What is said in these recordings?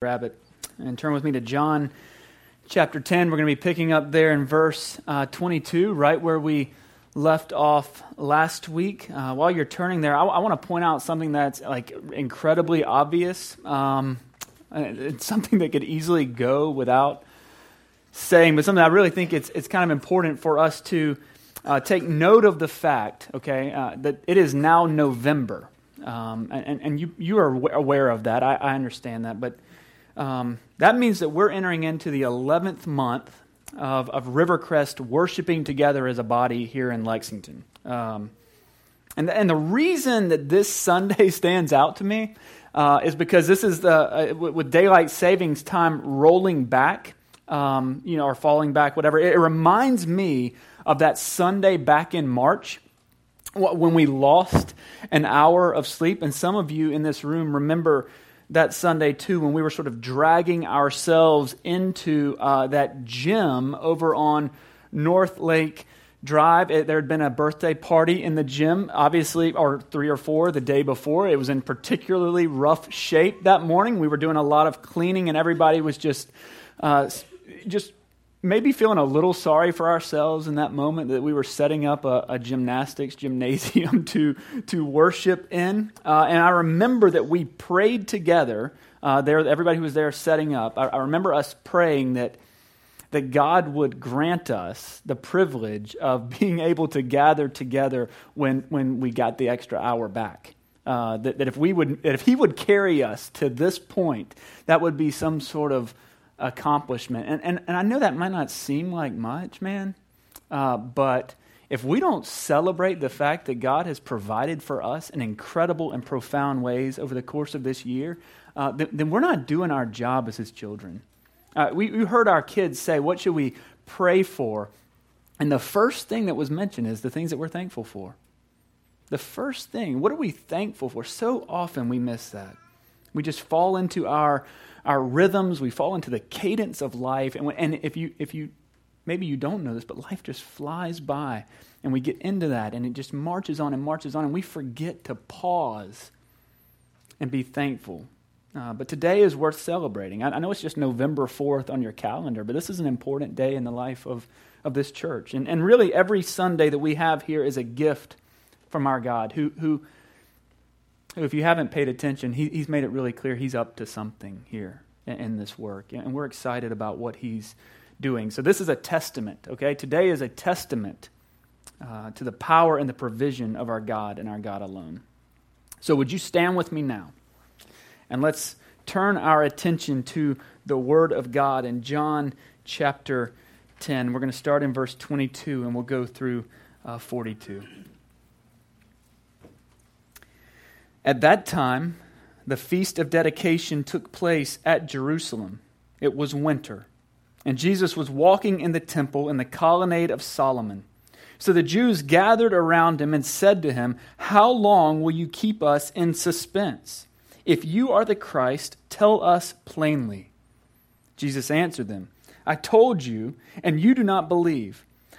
grab it and turn with me to John chapter 10. We're going to be picking up there in verse uh, 22, right where we left off last week. Uh, while you're turning there, I, I want to point out something that's like incredibly obvious. Um, it's something that could easily go without saying, but something I really think it's, it's kind of important for us to uh, take note of the fact, okay, uh, that it is now November. Um, and, and you, you are aware of that. I, I understand that. But um, that means that we're entering into the 11th month of, of Rivercrest worshiping together as a body here in Lexington. Um, and, and the reason that this Sunday stands out to me uh, is because this is the, uh, with daylight savings time rolling back, um, you know, or falling back, whatever, it, it reminds me of that Sunday back in March when we lost an hour of sleep. And some of you in this room remember that Sunday too, when we were sort of dragging ourselves into uh, that gym over on North Lake Drive. It, there had been a birthday party in the gym, obviously, or three or four the day before. It was in particularly rough shape that morning. We were doing a lot of cleaning, and everybody was just, uh, just maybe feeling a little sorry for ourselves in that moment that we were setting up a, a gymnastics gymnasium to, to worship in. Uh, and I remember that we prayed together uh, there, everybody who was there setting up. I, I remember us praying that, that God would grant us the privilege of being able to gather together when, when we got the extra hour back. Uh, that, that if we would, that if He would carry us to this point, that would be some sort of accomplishment. And, and, and I know that might not seem like much, man, uh, but if we don't celebrate the fact that God has provided for us in incredible and profound ways over the course of this year, uh, then, then, we're not doing our job as His children. Uh, we, we heard our kids say, What should we pray for? And the first thing that was mentioned is the things that we're thankful for. The first thing, what are we thankful for? So often we miss that. We just fall into our our rhythms, we fall into the cadence of life. And, and if, you, if you, maybe you don't know this, but life just flies by. And we get into that, and it just marches on and marches on, and we forget to pause and be thankful. Uh, but today is worth celebrating. I, I, know it's just November 4th on your calendar, but this is an important day in the life of, of this church. And, and really, every Sunday that we have here is a gift from our God who, who if you haven't paid attention, he, he's made it really clear he's up to something here in, in this work. And we're excited about what he's doing. So, this is a testament, okay? Today is a testament uh, to the power and the provision of our God and our God alone. So, would you stand with me now? And let's turn our attention to the Word of God in John chapter 10. We're going to start in verse 22 and we'll go through uh, 42. At that time, the feast of dedication took place at Jerusalem. It was winter, and Jesus was walking in the temple in the colonnade of Solomon. So the Jews gathered around him and said to him, How long will you keep us in suspense? If you are the Christ, tell us plainly. Jesus answered them, I told you, and you do not believe.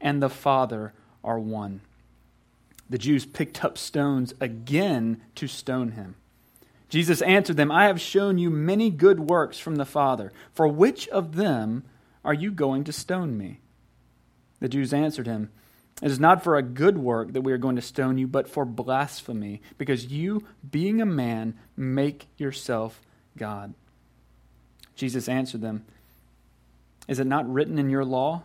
and the Father are one. The Jews picked up stones again to stone him. Jesus answered them, I have shown you many good works from the Father. For which of them are you going to stone me? The Jews answered him, It is not for a good work that we are going to stone you, but for blasphemy, because you, being a man, make yourself God. Jesus answered them, Is it not written in your law?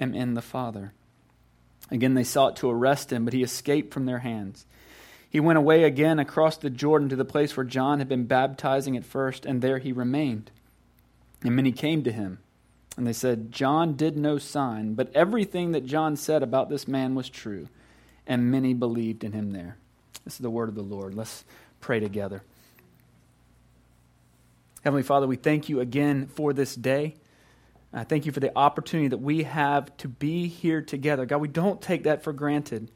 am in the Father. Again, they sought to arrest him, but he escaped from their hands. He went away again across the Jordan to the place where John had been baptizing at first, and there he remained. And many came to him, and they said, John did no sign, but everything that John said about this man was true, and many believed in him there. This is the word of the Lord. Let's pray together. Heavenly Father, we thank you again for this day. I thank you for the opportunity that we have to be here together. God, we don't take that for granted.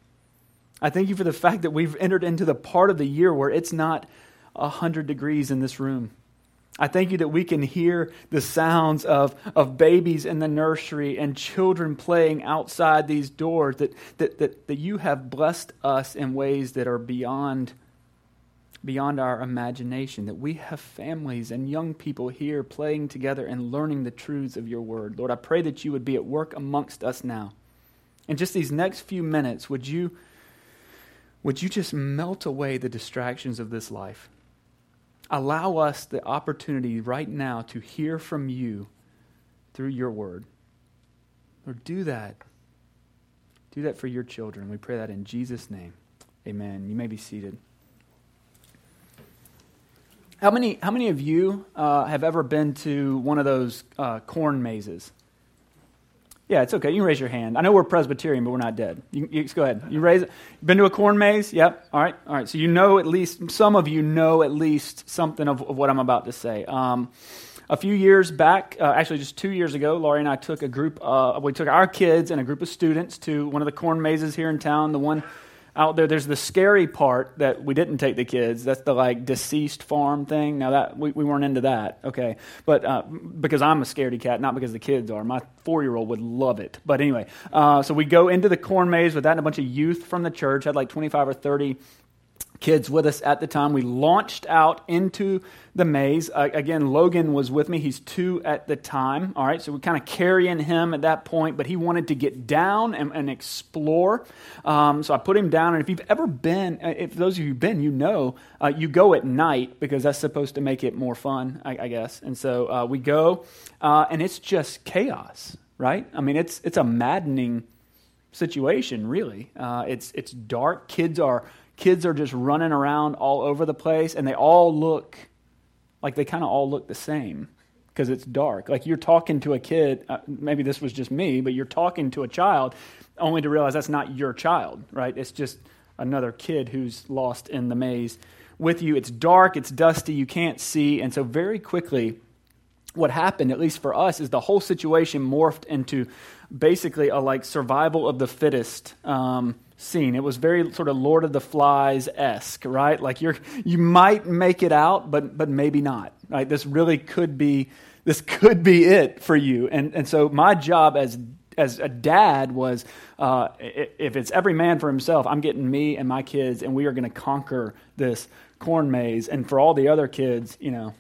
I thank you for the fact that we've entered into the part of the year where it's not 100 degrees in this room. I thank you that we can hear the sounds of, of babies in the nursery and children playing outside these doors, that, that, that, that you have blessed us in ways that are beyond beyond our imagination, that we have families and young people here playing together and learning the truths of your word. Lord, I pray that you would be at work amongst us now. In just these next few minutes, would you, would you just melt away the distractions of this life? Allow us the opportunity right now to hear from you through your word. Lord, do that. Do that for your children. We pray that in Jesus' name. Amen. You may be seated. How many, how many of you uh, have ever been to one of those uh, corn mazes? Yeah, it's okay. You can raise your hand. I know we're Presbyterian, but we're not dead. You, you go ahead. You raise it. Been to a corn maze? Yep. All right. All right. So you know at least some of you know at least something of, of what I'm about to say. Um, a few years back, uh, actually just two years ago, Laurie and I took a group. Uh, we took our kids and a group of students to one of the corn mazes here in town. The one out there. There's the scary part that we didn't take the kids. That's the like deceased farm thing. Now that we, we weren't into that, okay. But uh, because I'm a scaredy cat, not because the kids are. My four year old would love it. But anyway, uh, so we go into the corn maze with that and a bunch of youth from the church. Had like 25 or 30 kids with us at the time. We launched out into the maze. Uh, again, Logan was with me. He's two at the time. All right, so we're kind of carrying him at that point, but he wanted to get down and, and explore. Um, so I put him down. And if you've ever been, uh, if those of you who've been, you know, uh, you go at night because that's supposed to make it more fun, I, I guess. And so uh, we go, uh, and it's just chaos, right? I mean, it's it's a maddening situation, really. Uh, it's it's dark. Kids are kids are just running around all over the place, and they all look like they kind of all look the same because it's dark. Like you're talking to a kid, uh, maybe this was just me, but you're talking to a child only to realize that's not your child, right? It's just another kid who's lost in the maze with you. It's dark, it's dusty, you can't see, and so very quickly, what happened, at least for us, is the whole situation morphed into basically a like survival of the fittest um, scene. It was very sort of Lord of the Flies esque, right? Like you're you might make it out, but but maybe not. Right? This really could be this could be it for you. And and so my job as as a dad was uh, if it's every man for himself, I'm getting me and my kids, and we are going to conquer this corn maze. And for all the other kids, you know,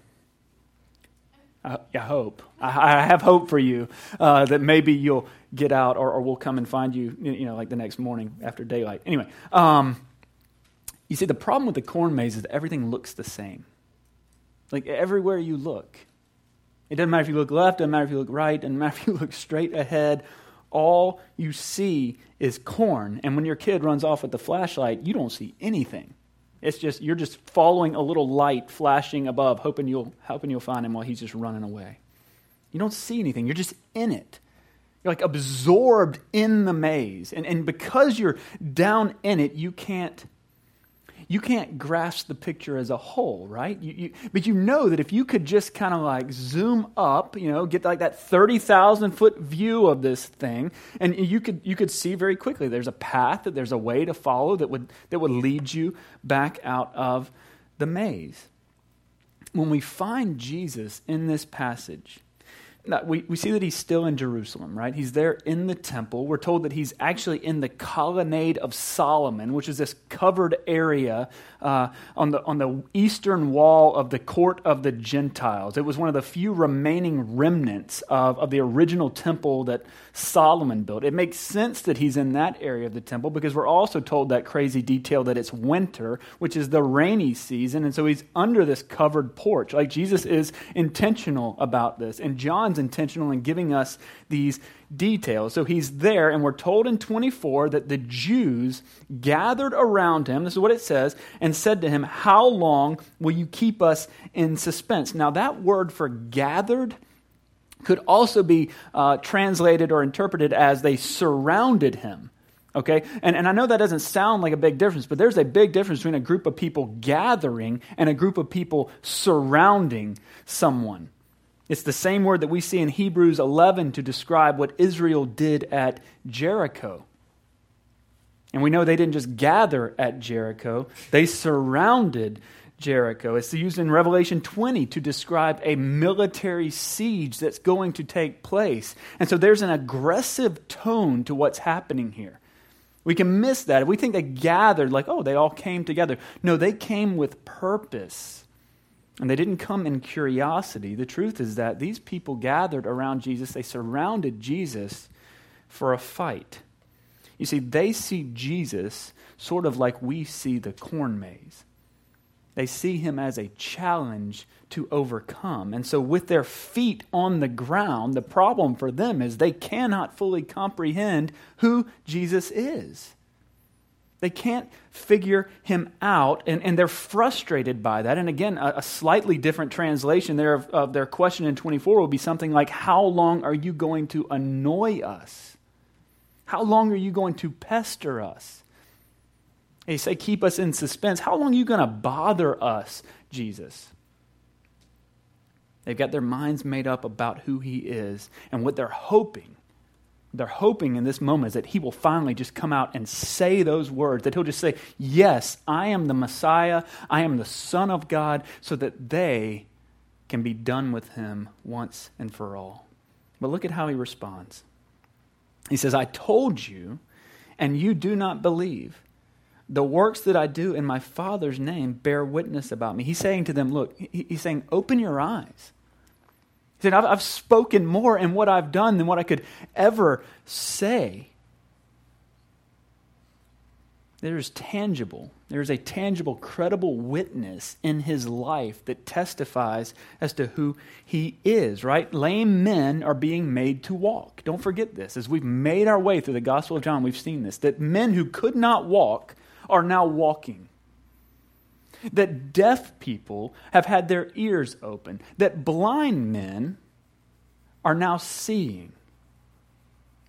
I, hope. I, I, have hope for you uh, that maybe you'll get out or, or, we'll come and find you, you know, like the next morning after daylight. Anyway, um, you see, the problem with the corn maze is that everything looks the same. Like everywhere you look, it doesn't matter if you look left, doesn't matter if you look right, doesn't matter if you look straight ahead. All you see is corn. And when your kid runs off with the flashlight, you don't see anything. It's just you're just following a little light flashing above, hoping you'll hoping you'll find him while he's just running away. You don't see anything. You're just in it. You're like absorbed in the maze. And, and because you're down in it, you can't you can't grasp the picture as a whole, right? You, you, but you know that if you could just kind of like zoom up, you know, get like that 30,000 foot view of this thing, and you could, you could see very quickly there's a path, that there's a way to follow that would, that would lead you back out of the maze. When we find Jesus in this passage, we, we see that he's still in Jerusalem, right? He's there in the temple. We're told that he's actually in the colonnade of Solomon, which is this covered area uh, on, the, on the eastern wall of the court of the Gentiles. It was one of the few remaining remnants of, of the original temple that Solomon built. It makes sense that he's in that area of the temple because we're also told that crazy detail that it's winter, which is the rainy season. And so he's under this covered porch. Like Jesus is intentional about this. And Intentional in giving us these details. So he's there, and we're told in 24 that the Jews gathered around him, this is what it says, and said to him, How long will you keep us in suspense? Now, that word for gathered could also be uh, translated or interpreted as they surrounded him. Okay? And, and I know that doesn't sound like a big difference, but there's a big difference between a group of people gathering and a group of people surrounding someone. It's the same word that we see in Hebrews 11 to describe what Israel did at Jericho. And we know they didn't just gather at Jericho, they surrounded Jericho. It's used in Revelation 20 to describe a military siege that's going to take place. And so there's an aggressive tone to what's happening here. We can miss that. If we think they gathered, like, oh, they all came together. No, they came with purpose. And they didn't come in curiosity. The truth is that these people gathered around Jesus, they surrounded Jesus for a fight. You see, they see Jesus sort of like we see the corn maze. They see him as a challenge to overcome. And so, with their feet on the ground, the problem for them is they cannot fully comprehend who Jesus is. They can't figure him out, and, and they're frustrated by that. And again, a, a slightly different translation there of, of their question in 24 will be something like, How long are you going to annoy us? How long are you going to pester us? They say, Keep us in suspense. How long are you going to bother us, Jesus? They've got their minds made up about who he is and what they're hoping they're hoping in this moment is that he will finally just come out and say those words, that he'll just say, Yes, I am the Messiah, I am the Son of God, so that they can be done with him once and for all. But look at how he responds. He says, I told you, and you do not believe. The works that I do in my Father's name bear witness about me. He's saying to them, Look, he's saying, Open your eyes said, I've, I've spoken more in what I've done than what I could ever say. There's tangible, there's a tangible, credible witness in his life that testifies as to who he is, right? Lame men are being made to walk. Don't forget this. As we've made our way through the Gospel of John, we've seen this that men who could not walk are now walking that deaf people have had their ears open, that blind men are now seeing.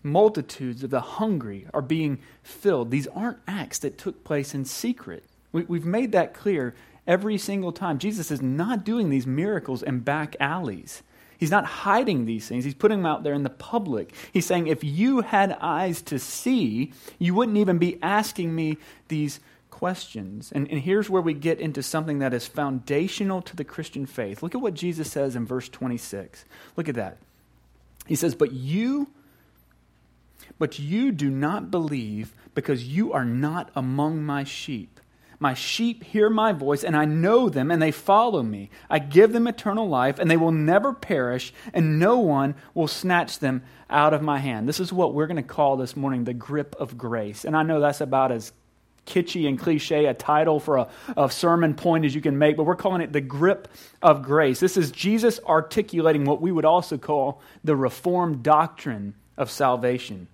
Multitudes of the hungry are being filled. These aren't acts that took place in secret. We, have made that clear every single time. Jesus is not doing these miracles in back alleys. He's not hiding these things. He's putting them out there in the public. He's saying, if you had eyes to see, you wouldn't even be asking me these questions. And, and here's where we get into something that is foundational to the Christian faith. Look at what Jesus says in verse 26. Look at that. He says, But you, but you do not believe because you are not among my sheep. My sheep hear my voice, and I know them, and they follow me. I give them eternal life, and they will never perish, and no one will snatch them out of my hand. This is what we're going to call this morning the grip of grace. And I know that's about as kitschy and cliche a title for a, a sermon point as you can make, but we're calling it the grip of grace. This is Jesus articulating what we would also call the reformed doctrine of salvation.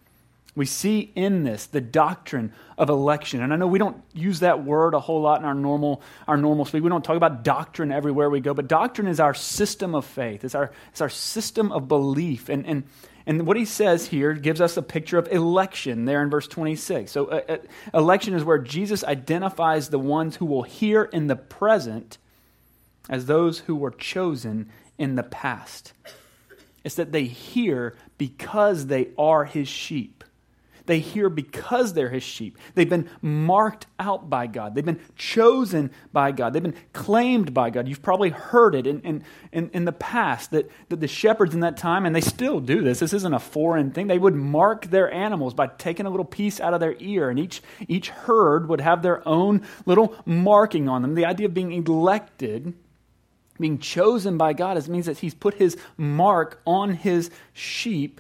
We see in this the doctrine of election. And I know we don't use that word a whole lot in our normal, our normal speak. We don't talk about doctrine everywhere we go, but doctrine is our system of faith. It's our, it's our system of belief. And, and and what he says here gives us a picture of election there in verse 26. So, uh, uh, election is where Jesus identifies the ones who will hear in the present as those who were chosen in the past. It's that they hear because they are his sheep. They hear because they're his sheep. They've been marked out by God. They've been chosen by God. They've been claimed by God. You've probably heard it in, in, in, in the past that, that the shepherds in that time, and they still do this, this isn't a foreign thing, they would mark their animals by taking a little piece out of their ear, and each, each herd would have their own little marking on them. The idea of being elected being chosen by God is, means that He's put His mark on His sheep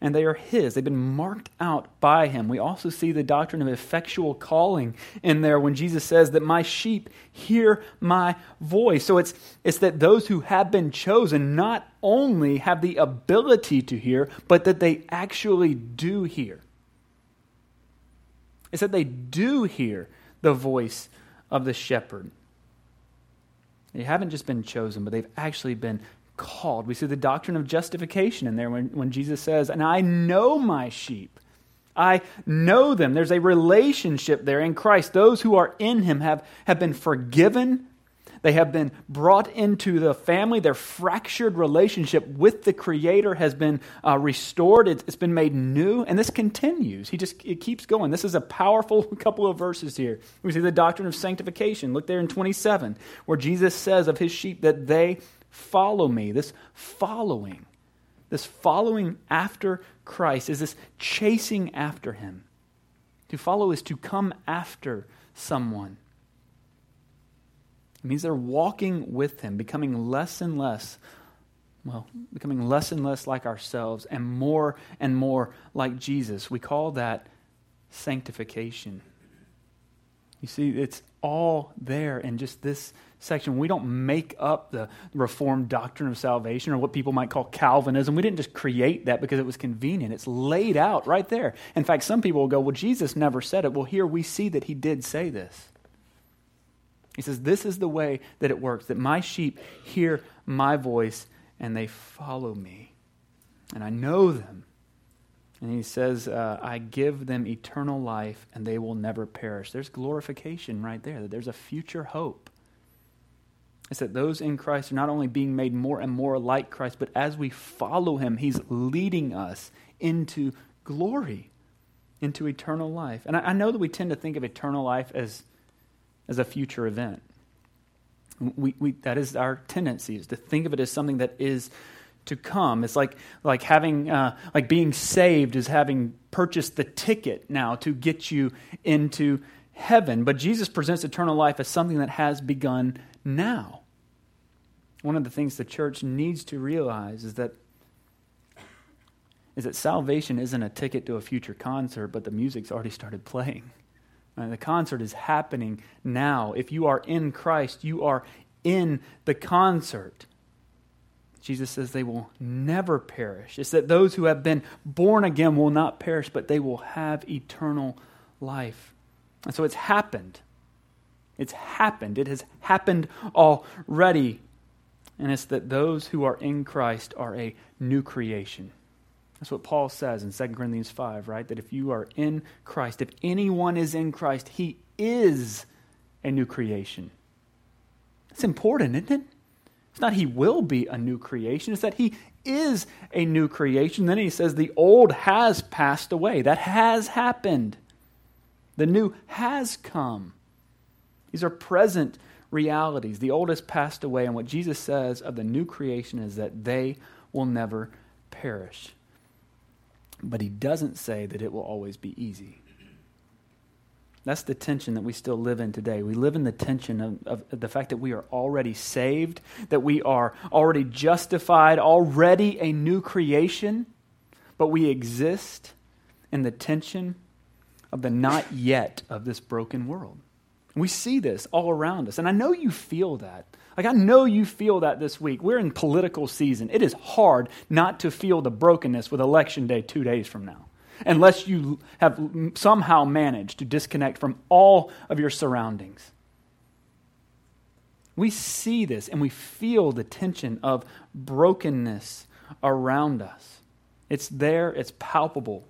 and they are His. They've been marked out by Him. We also see the doctrine of effectual calling in there when Jesus says that my sheep hear my voice. So it's, it's that those who have been chosen not only have the ability to hear, but that they actually do hear. It's that they do hear the voice of the shepherd. They haven't just been chosen, but they've actually been called. We see the doctrine of justification in there when, when Jesus says, And I know my sheep. I know them. There's a relationship there in Christ. Those who are in him have, have been forgiven. They have been brought into the family. Their fractured relationship with the Creator has been uh, restored. It's, it's been made new, and this continues. He just it keeps going. This is a powerful couple of verses here. We see the doctrine of sanctification. Look there in 27, where Jesus says of his sheep that they follow me. This following, this following after Christ is this chasing after him. To follow is to come after someone. It means they're walking with him, becoming less and less, well, becoming less and less like ourselves and more and more like Jesus. We call that sanctification. You see, it's all there in just this section. We don't make up the Reformed doctrine of salvation or what people might call Calvinism. We didn't just create that because it was convenient. It's laid out right there. In fact, some people will go, Well, Jesus never said it. Well, here we see that he did say this. He says, This is the way that it works that my sheep hear my voice and they follow me. And I know them and he says, uh, I give them eternal life and they will never perish. There's glorification right there, that there's a future hope. It's that those in Christ are not only being made more and more like Christ, but as we follow him, he's leading us into glory, into eternal life. And I, I know that we tend to think of eternal life as, as a future event. We, we, that is our tendency, is to think of it as something that is to come. It's like like having uh, like being saved is having purchased the ticket now to get you into heaven. But Jesus presents eternal life as something that has begun now. One of the things the church needs to realize is that is that salvation isn't a ticket to a future concert, but the music's already started playing. The concert is happening now. If you are in Christ, you are in the concert. Jesus says they will never perish. It's that those who have been born again will not perish, but they will have eternal life. And so it's happened. It's happened. It has happened already. And it's that those who are in Christ are a new creation. That's what Paul says in 2 Corinthians 5, right? That if you are in Christ, if anyone is in Christ, he is a new creation. It's important, isn't it? It's not he will be a new creation, it's that he is a new creation. Then he says the old has passed away. That has happened. The new has come. These are present realities. The old has passed away, and what Jesus says of the new creation is that they will never perish. But he doesn't say that it will always be easy. That's the tension that we still live in today. We live in the tension of, of, the fact that we are already saved, that we are already justified, already a new creation, but we exist in the tension of the not yet of this broken world. we see this all around us. And I know you feel that. Like, I know you feel that this week. We're in political season. It is hard not to feel the brokenness with Election Day two days from now unless you have somehow managed to disconnect from all of your surroundings. We see this and we feel the tension of brokenness around us. It's there, it's palpable.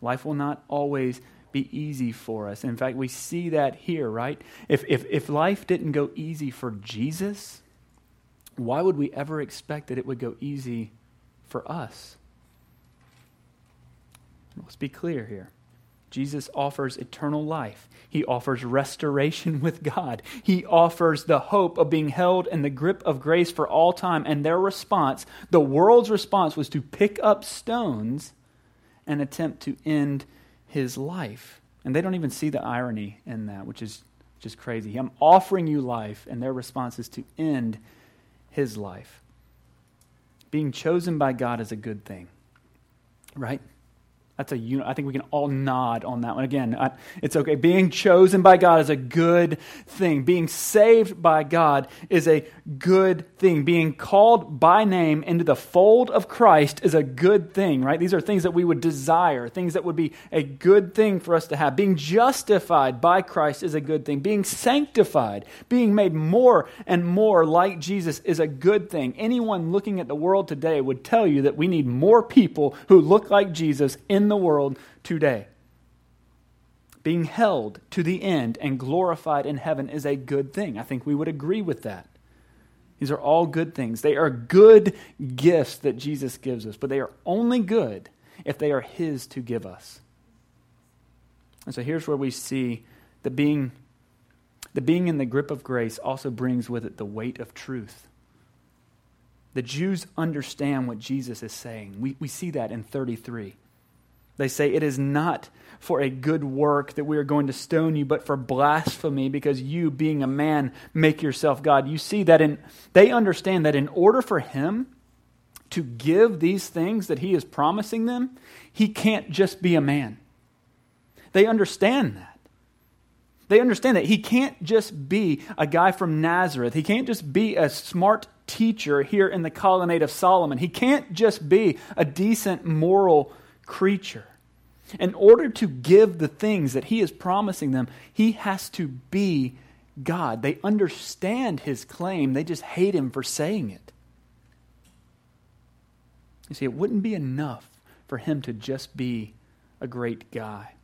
Life will not always be easy for us. In fact, we see that here, right? If, if, if life didn't go easy for Jesus, why would we ever expect that it would go easy for us? Let's be clear here. Jesus offers eternal life. He offers restoration with God. He offers the hope of being held in the grip of grace for all time. And their response, the world's response, was to pick up stones and attempt to end his life. And they don't even see the irony in that, which is just crazy. I'm offering you life, and their response is to end his life. Being chosen by God is a good thing, right? That's a I think we can all nod on that one. Again, I, it's okay. Being chosen by God is a good thing. Being saved by God is a good thing. Being called by name into the fold of Christ is a good thing, right? These are things that we would desire, things that would be a good thing for us to have. Being justified by Christ is a good thing. Being sanctified, being made more and more like Jesus is a good thing. Anyone looking at the world today would tell you that we need more people who look like Jesus in the world today. Being held to the end and glorified in heaven is a good thing. I think we would agree with that. These are all good things. They are good gifts that Jesus gives us, but they are only good if they are His to give us. And so here's where we see that being, that being in the grip of grace also brings with it the weight of truth. The Jews understand what Jesus is saying. We, we see that in 33. They say, It is not for a good work that we are going to stone you, but for blasphemy, because you, being a man, make yourself God. You see that in, they understand that in order for him to give these things that he is promising them, he can't just be a man. They understand that. They understand that he can't just be a guy from Nazareth. He can't just be a smart teacher here in the colonnade of Solomon. He can't just be a decent moral creature. In order to give the things that he is promising them, he has to be God. They understand his claim, they just hate him for saying it. You see, it wouldn't be enough for him to just be a great guy.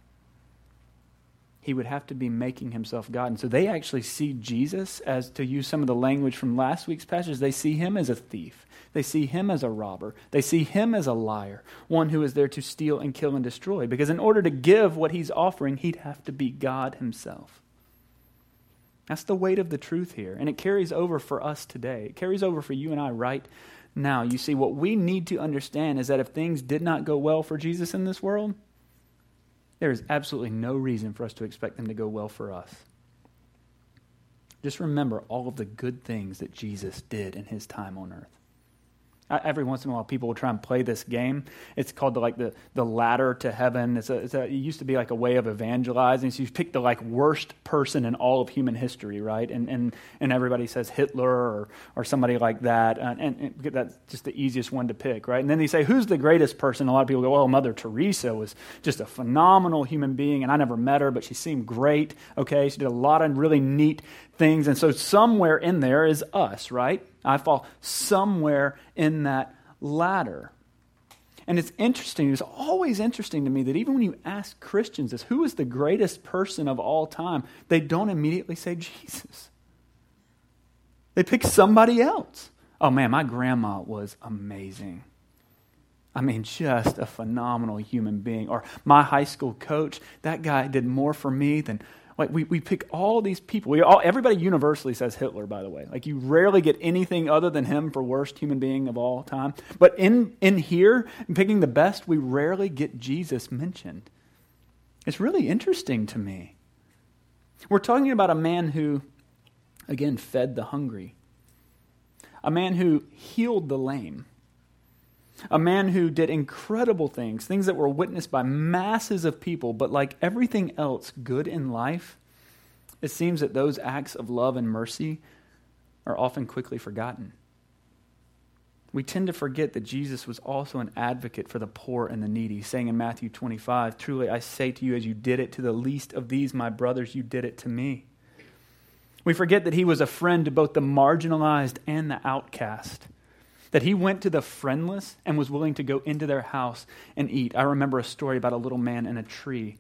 He would have to be making himself God. And so they actually see Jesus, as to use some of the language from last week's passage, they see him as a thief. They see him as a robber. They see him as a liar, one who is there to steal and kill and destroy. Because in order to give what he's offering, he'd have to be God himself. That's the weight of the truth here. And it carries over for us today. It carries over for you and I right now. You see, what we need to understand is that if things did not go well for Jesus in this world, there is absolutely no reason for us to expect them to go well for us. Just remember all of the good things that Jesus did in his time on earth. Every once in a while, people will try and play this game. It's called the, like the, the ladder to heaven. It's a, it's a, it used to be like a way of evangelizing. So you pick the like worst person in all of human history, right? And and, and everybody says Hitler or, or somebody like that, and, and, and that's just the easiest one to pick, right? And then they say who's the greatest person? A lot of people go, well, Mother Teresa was just a phenomenal human being, and I never met her, but she seemed great. Okay, she did a lot of really neat things, and so somewhere in there is us, right? I fall somewhere in that ladder. And it's interesting, it's always interesting to me that even when you ask Christians this, who is the greatest person of all time, they don't immediately say Jesus. They pick somebody else. Oh man, my grandma was amazing. I mean, just a phenomenal human being. Or my high school coach, that guy did more for me than like we, we pick all these people. We all, everybody universally says Hitler, by the way. Like you rarely get anything other than him for worst human being of all time. But in, in here, in picking the best, we rarely get Jesus mentioned. It's really interesting to me. We're talking about a man who, again, fed the hungry, a man who healed the lame a man who did incredible things, things that were witnessed by masses of people, but like everything else good in life, it seems that those acts of love and mercy are often quickly forgotten. We tend to forget that Jesus was also an advocate for the poor and the needy, saying in Matthew 25, Truly I say to you, as you did it to the least of these, my brothers, you did it to me. We forget that he was a friend to both the marginalized and the outcast that he went to the friendless and was willing to go into their house and eat. I remember a story about a little man in a tree.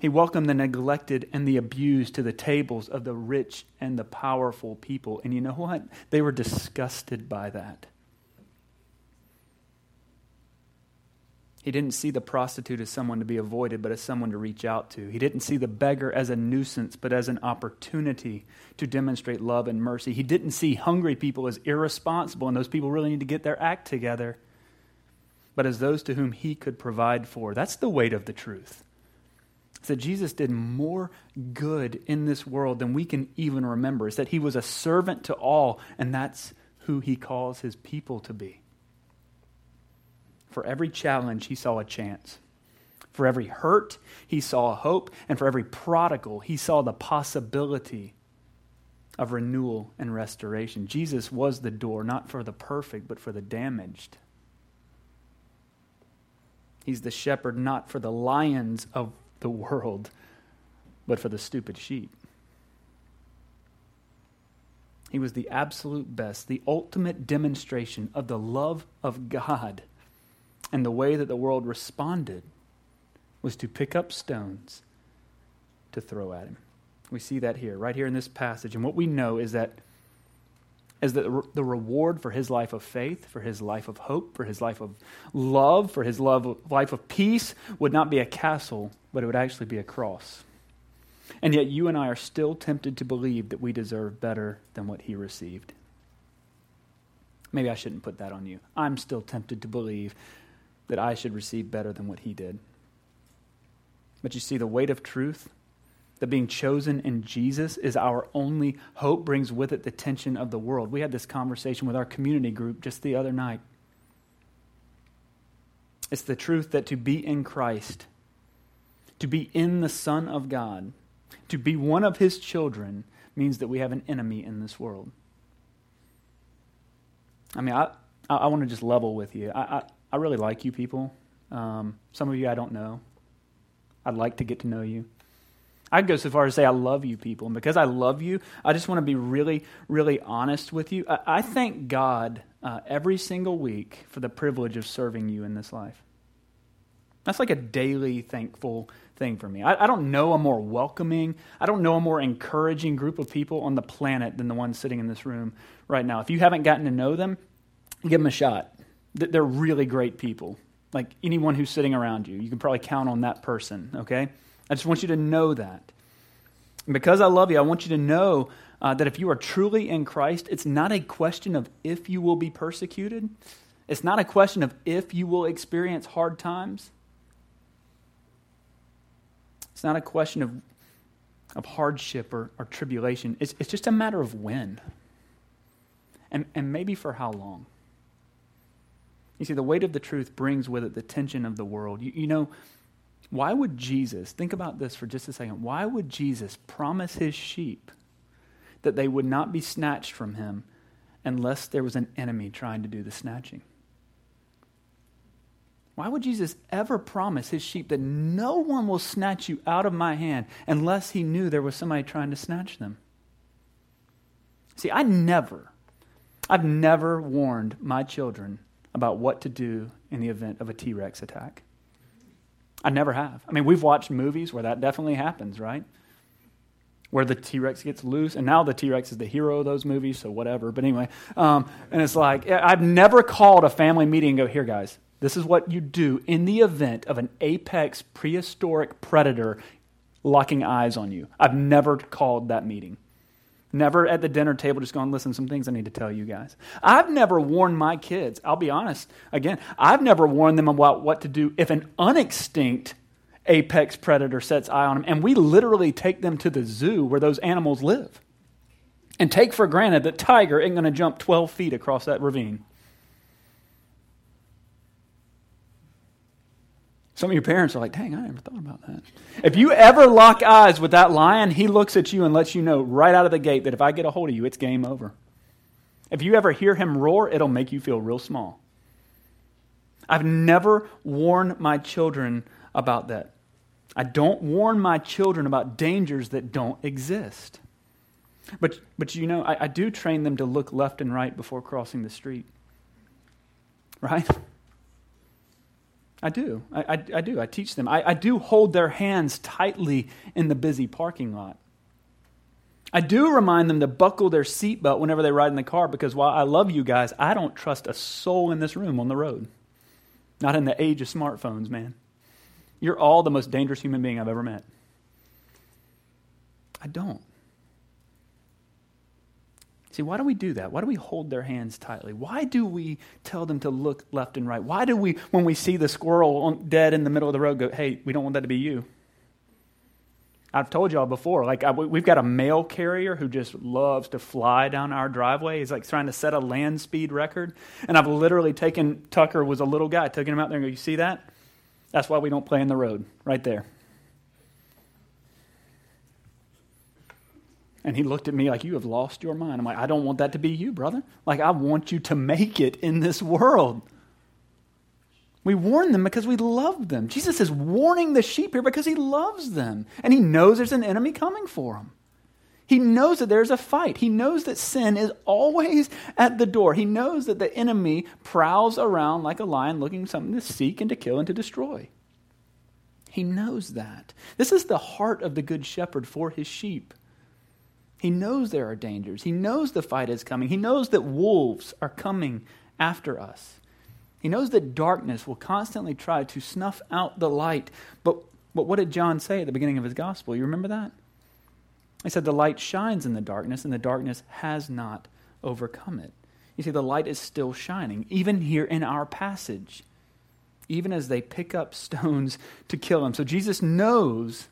He welcomed the neglected and the abused to the tables of the rich and the powerful people. And you know what? They were disgusted by that. He didn't see the prostitute as someone to be avoided, but as someone to reach out to. He didn't see the beggar as a nuisance, but as an opportunity to demonstrate love and mercy. He didn't see hungry people as irresponsible and those people really need to get their act together, but as those to whom he could provide for. That's the weight of the truth. It's that Jesus did more good in this world than we can even remember. It's that he was a servant to all, and that's who he calls his people to be. For every challenge, he saw a chance. For every hurt, he saw a hope. And for every prodigal, he saw the possibility of renewal and restoration. Jesus was the door, not for the perfect, but for the damaged. He's the shepherd, not for the lions of the world, but for the stupid sheep. He was the absolute best, the ultimate demonstration of the love of God and the way that the world responded was to pick up stones to throw at him. We see that here, right here in this passage. And what we know is that is that the reward for his life of faith, for his life of hope, for his life of love, for his love life of peace would not be a castle, but it would actually be a cross. And yet you and I are still tempted to believe that we deserve better than what he received. Maybe I shouldn't put that on you. I'm still tempted to believe that I should receive better than what he did. But you see, the weight of truth, that being chosen in Jesus is our only hope, brings with it the tension of the world. We had this conversation with our community group just the other night. It's the truth that to be in Christ, to be in the Son of God, to be one of his children, means that we have an enemy in this world. I mean, I, I, want to just level with you. I, I really like you people. Um, some of you I don't know. I'd like to get to know you. I'd go so far as to say I love you people. And because I love you, I just want to be really, really honest with you. I, I thank God uh, every single week for the privilege of serving you in this life. That's like a daily thankful thing for me. I, I, don't know a more welcoming, I don't know a more encouraging group of people on the planet than the ones sitting in this room right now. If you haven't gotten to know them, give them a shot they're really great people. Like anyone who's sitting around you, you can probably count on that person, okay? I just want you to know that. And because I love you, I want you to know uh, that if you are truly in Christ, it's not a question of if you will be persecuted, it's not a question of if you will experience hard times. It's not a question of, of hardship or, or tribulation. It's, it's just a matter of when. And, and maybe for how long. You see, the weight of the truth brings with it the tension of the world. You, you, know, why would Jesus, think about this for just a second, why would Jesus promise his sheep that they would not be snatched from him unless there was an enemy trying to do the snatching? Why would Jesus ever promise his sheep that no one will snatch you out of my hand unless he knew there was somebody trying to snatch them? See, I never, I've never warned my children about what to do in the event of a T Rex attack. I never have. I mean, we've watched movies where that definitely happens, right? Where the T Rex gets loose, and now the T Rex is the hero of those movies, so whatever. But anyway, um, and it's like, I've never called a family meeting and go, here, guys, this is what you do in the event of an apex prehistoric predator locking eyes on you. I've never called that meeting. Never at the dinner table just going, listen, some things I need to tell you guys. I've never warned my kids, I'll be honest, again, I've never warned them about what to do if an unextinct apex predator sets eye on them. And we literally take them to the zoo where those animals live and take for granted that tiger ain't going to jump 12 feet across that ravine. Some of your parents are like, dang, I never thought about that. If you ever lock eyes with that lion, he looks at you and lets you know right out of the gate that if I get a hold of you, it's game over. If you ever hear him roar, it'll make you feel real small. I've never warned my children about that. I don't warn my children about dangers that don't exist. But, but you know, I, I do train them to look left and right before crossing the street. Right? I do. I, I, I, do. I teach them. I, I do hold their hands tightly in the busy parking lot. I do remind them to buckle their seatbelt whenever they ride in the car because while I love you guys, I don't trust a soul in this room on the road. Not in the age of smartphones, man. You're all the most dangerous human being I've ever met. I don't. See, why do we do that? Why do we hold their hands tightly? Why do we tell them to look left and right? Why do we, when we see the squirrel dead in the middle of the road, go, hey, we don't want that to be you? I've told y'all before, like I, we've got a mail carrier who just loves to fly down our driveway. He's like trying to set a land speed record. And I've literally taken, Tucker was a little guy, taking him out there and go, you see that? That's why we don't play in the road, right there. And he looked at me like, You have lost your mind. I'm like, I don't want that to be you, brother. Like, I want you to make it in this world. We warn them because we love them. Jesus is warning the sheep here because he loves them. And he knows there's an enemy coming for them. He knows that there's a fight. He knows that sin is always at the door. He knows that the enemy prowls around like a lion looking something to seek and to kill and to destroy. He knows that. This is the heart of the good shepherd for his sheep. He knows there are dangers. He knows the fight is coming. He knows that wolves are coming after us. He knows that darkness will constantly try to snuff out the light. But, but what did John say at the beginning of his gospel? You remember that? He said, The light shines in the darkness, and the darkness has not overcome it. You see, the light is still shining, even here in our passage, even as they pick up stones to kill him. So Jesus knows,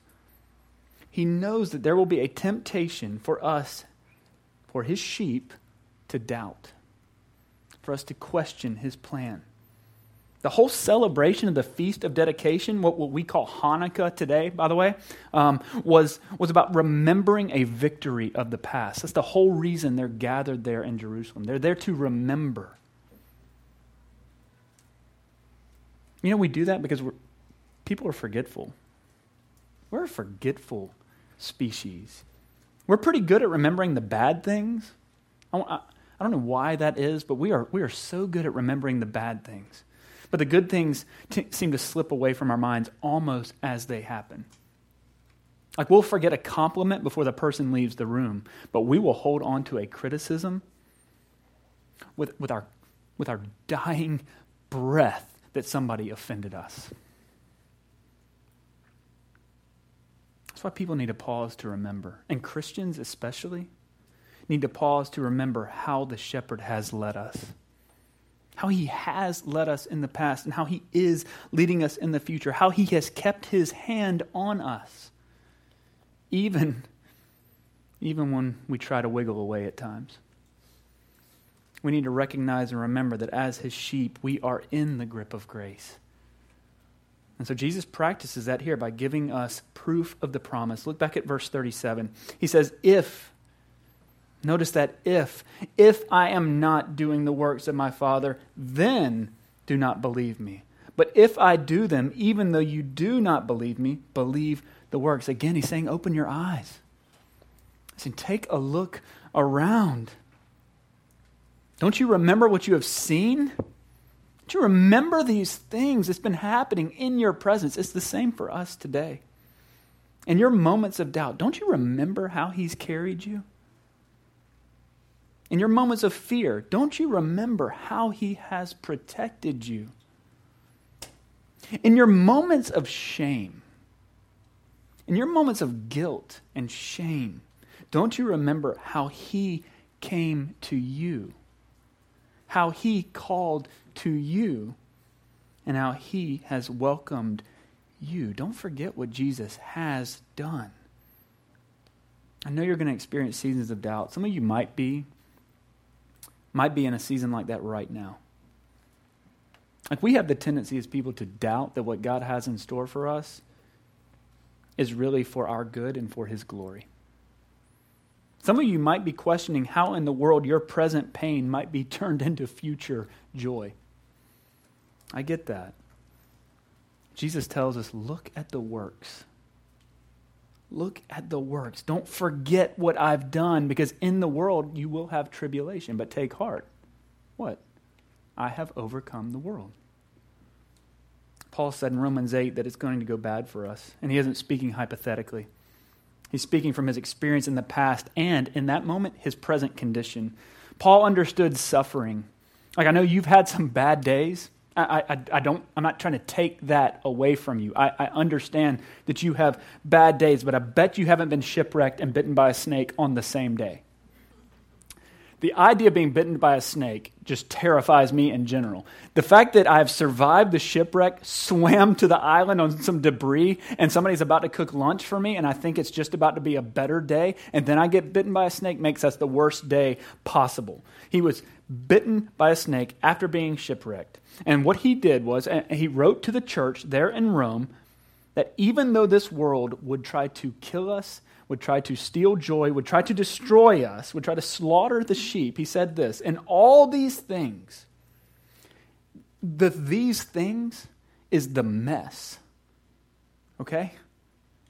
he knows that there will be a temptation for us, for his sheep, to doubt, for us to question his plan. The whole celebration of the Feast of Dedication, what, what we call Hanukkah today, by the way, um, was, was about remembering a victory of the past. That's the whole reason they're gathered there in Jerusalem. They're there to remember. You know, we do that because people are forgetful. We're a forgetful species. We're pretty good at remembering the bad things. I, I, I don't know why that is, but we are, we are so good at remembering the bad things. But the good things t- seem to slip away from our minds almost as they happen. Like we'll forget a compliment before the person leaves the room, but we will hold on to a criticism with, with, our, with our dying breath that somebody offended us. Why people need to pause to remember. And Christians, especially, need to pause to remember how the shepherd has led us how he has led us in the past and how he is leading us in the future, how he has kept his hand on us, even, even when we try to wiggle away at times. We need to recognize and remember that as his sheep, we are in the grip of grace. And so Jesus practices that here by giving us proof of the promise. Look back at verse 37. He says, If Notice that if, if I am not doing the works of my Father, then do not believe me. But if I do them, even though you do not believe me, believe the works. Again, he's saying, open your eyes. He's take a look around. Don't you remember what you have seen? You remember these things that's been happening in your presence? It's the same for us today. In your moments of doubt, don't you remember how he's carried you? In your moments of fear, don't you remember how He has protected you? In your moments of shame, in your moments of guilt and shame, don't you remember how He came to you? How He called to you? And how He has welcomed you? Don't forget what Jesus has done. I know you're going to experience seasons of doubt. Some of you might be might be in a season like that right now. Like we have the tendency as people to doubt that what God has in store for us is really for our good and for His glory. Some of you might be questioning how in the world your present pain might be turned into future joy. I get that. Jesus tells us look at the works Look at the works. Don't forget what I've done because in the world you will have tribulation. But take heart. What? I have overcome the world. Paul said in Romans 8 that it's going to go bad for us. And he isn't speaking hypothetically, he's speaking from his experience in the past and, in that moment, his present condition. Paul understood suffering. Like, I know you've had some bad days, I, I, I, don't, I'm not trying to take that away from you. I, I understand that you have bad days, but I bet you haven't been shipwrecked and bitten by a snake on the same day. The idea of being bitten by a snake just terrifies me in general. The fact that I've survived the shipwreck, swam to the island on some debris, and somebody's about to cook lunch for me, and I think it's just about to be a better day, and then I get bitten by a snake makes us the worst day possible. He was bitten by a snake after being shipwrecked. And what he did was, he wrote to the church there in Rome that even though this world would try to kill us would try to steal joy, would try to destroy us, would try to slaughter the sheep, he said this, and all these things, the these things is the mess. Okay?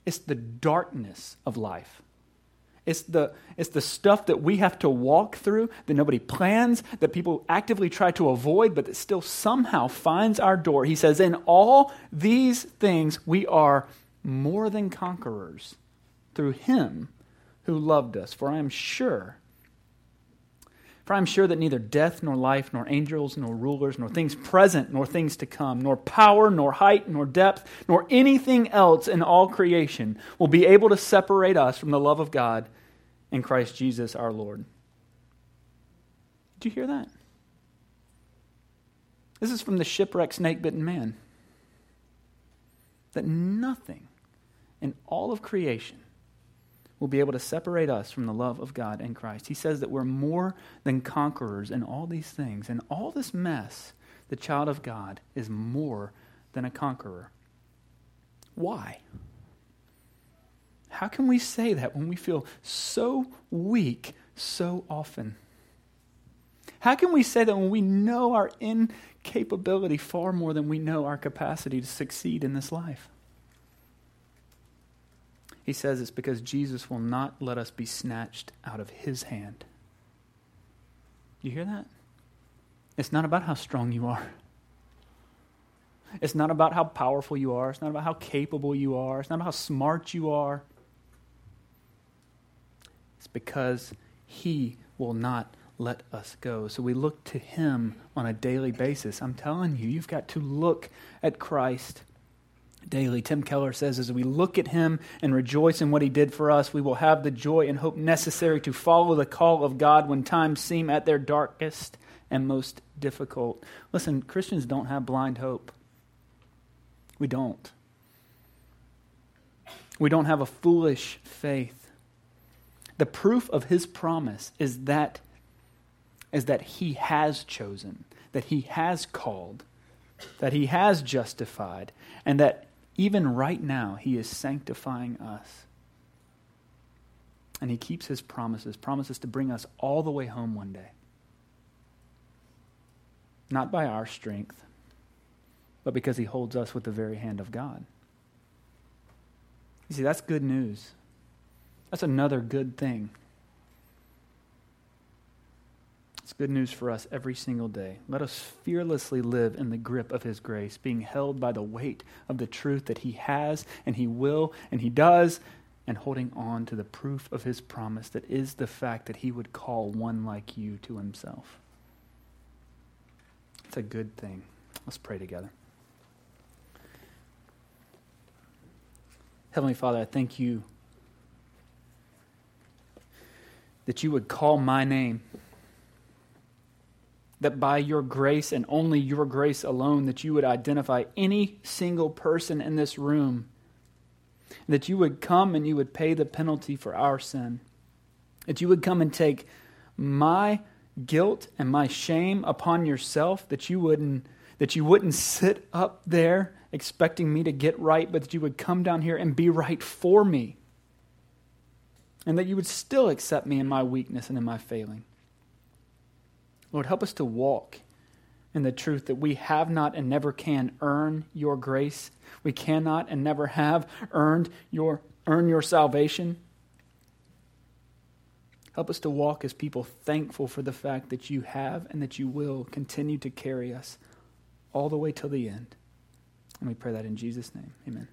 It's the darkness of life. It's the, it's the stuff that we have to walk through, that nobody plans, that people actively try to avoid, but that still somehow finds our door. He says, In all these things, we are more than conquerors through him who loved us. For I am sure, for I am sure that neither death, nor life, nor angels, nor rulers, nor things present, nor things to come, nor power, nor height, nor depth, nor anything else in all creation will be able to separate us from the love of God in Christ Jesus our Lord. Did you hear that? This is from the shipwrecked, snake bitten man. That nothing in all of creation will be able to separate us from the love of God and Christ. He says that we're more than conquerors in all these things. And all this mess, the child of God is more than a conqueror. Why? How can we say that when we feel so weak so often? How can we say that when we know our incapability far more than we know our capacity to succeed in this life? He says it's because Jesus will not let us be snatched out of his hand. You hear that? It's not about how strong you are. It's not about how powerful you are. It's not about how capable you are. It's not about how smart you are. It's because he will not let us go. So we look to him on a daily basis. I'm telling you, you've got to look at Christ daily. Tim Keller says, as we look at him and rejoice in what he did for us, we will have the joy and hope necessary to follow the call of God when times seem at their darkest and most difficult. Listen, Christians don't have blind hope. We don't. We don't have a foolish faith. The proof of his promise is that is that he has chosen, that he has called, that he has justified, and that even right now, He is sanctifying us. And He keeps His promises, promises to bring us all the way home one day. Not by our strength, but because He holds us with the very hand of God. You see, that's good news. That's another good thing. It's good news for us every single day. Let us fearlessly live in the grip of His grace, being held by the weight of the truth that He has and He will and He does, and holding on to the proof of His promise that is the fact that He would call one like you to Himself. It's a good thing. Let's pray together. Heavenly Father, I thank you that you would call my name that by your grace and only your grace alone, that you would identify any single person in this room, that you would come and you would pay the penalty for our sin, that you would come and take my guilt and my shame upon yourself, that you wouldn't that you wouldn't sit up there expecting me to get right, but that you would come down here and be right for me. And that you would still accept me in my weakness and in my failing. Lord, help us to walk in the truth that we have not and never can earn your grace. We cannot and never have earned your earn your salvation. Help us to walk as people thankful for the fact that you have and that you will continue to carry us all the way till the end. And we pray that in Jesus' name. Amen.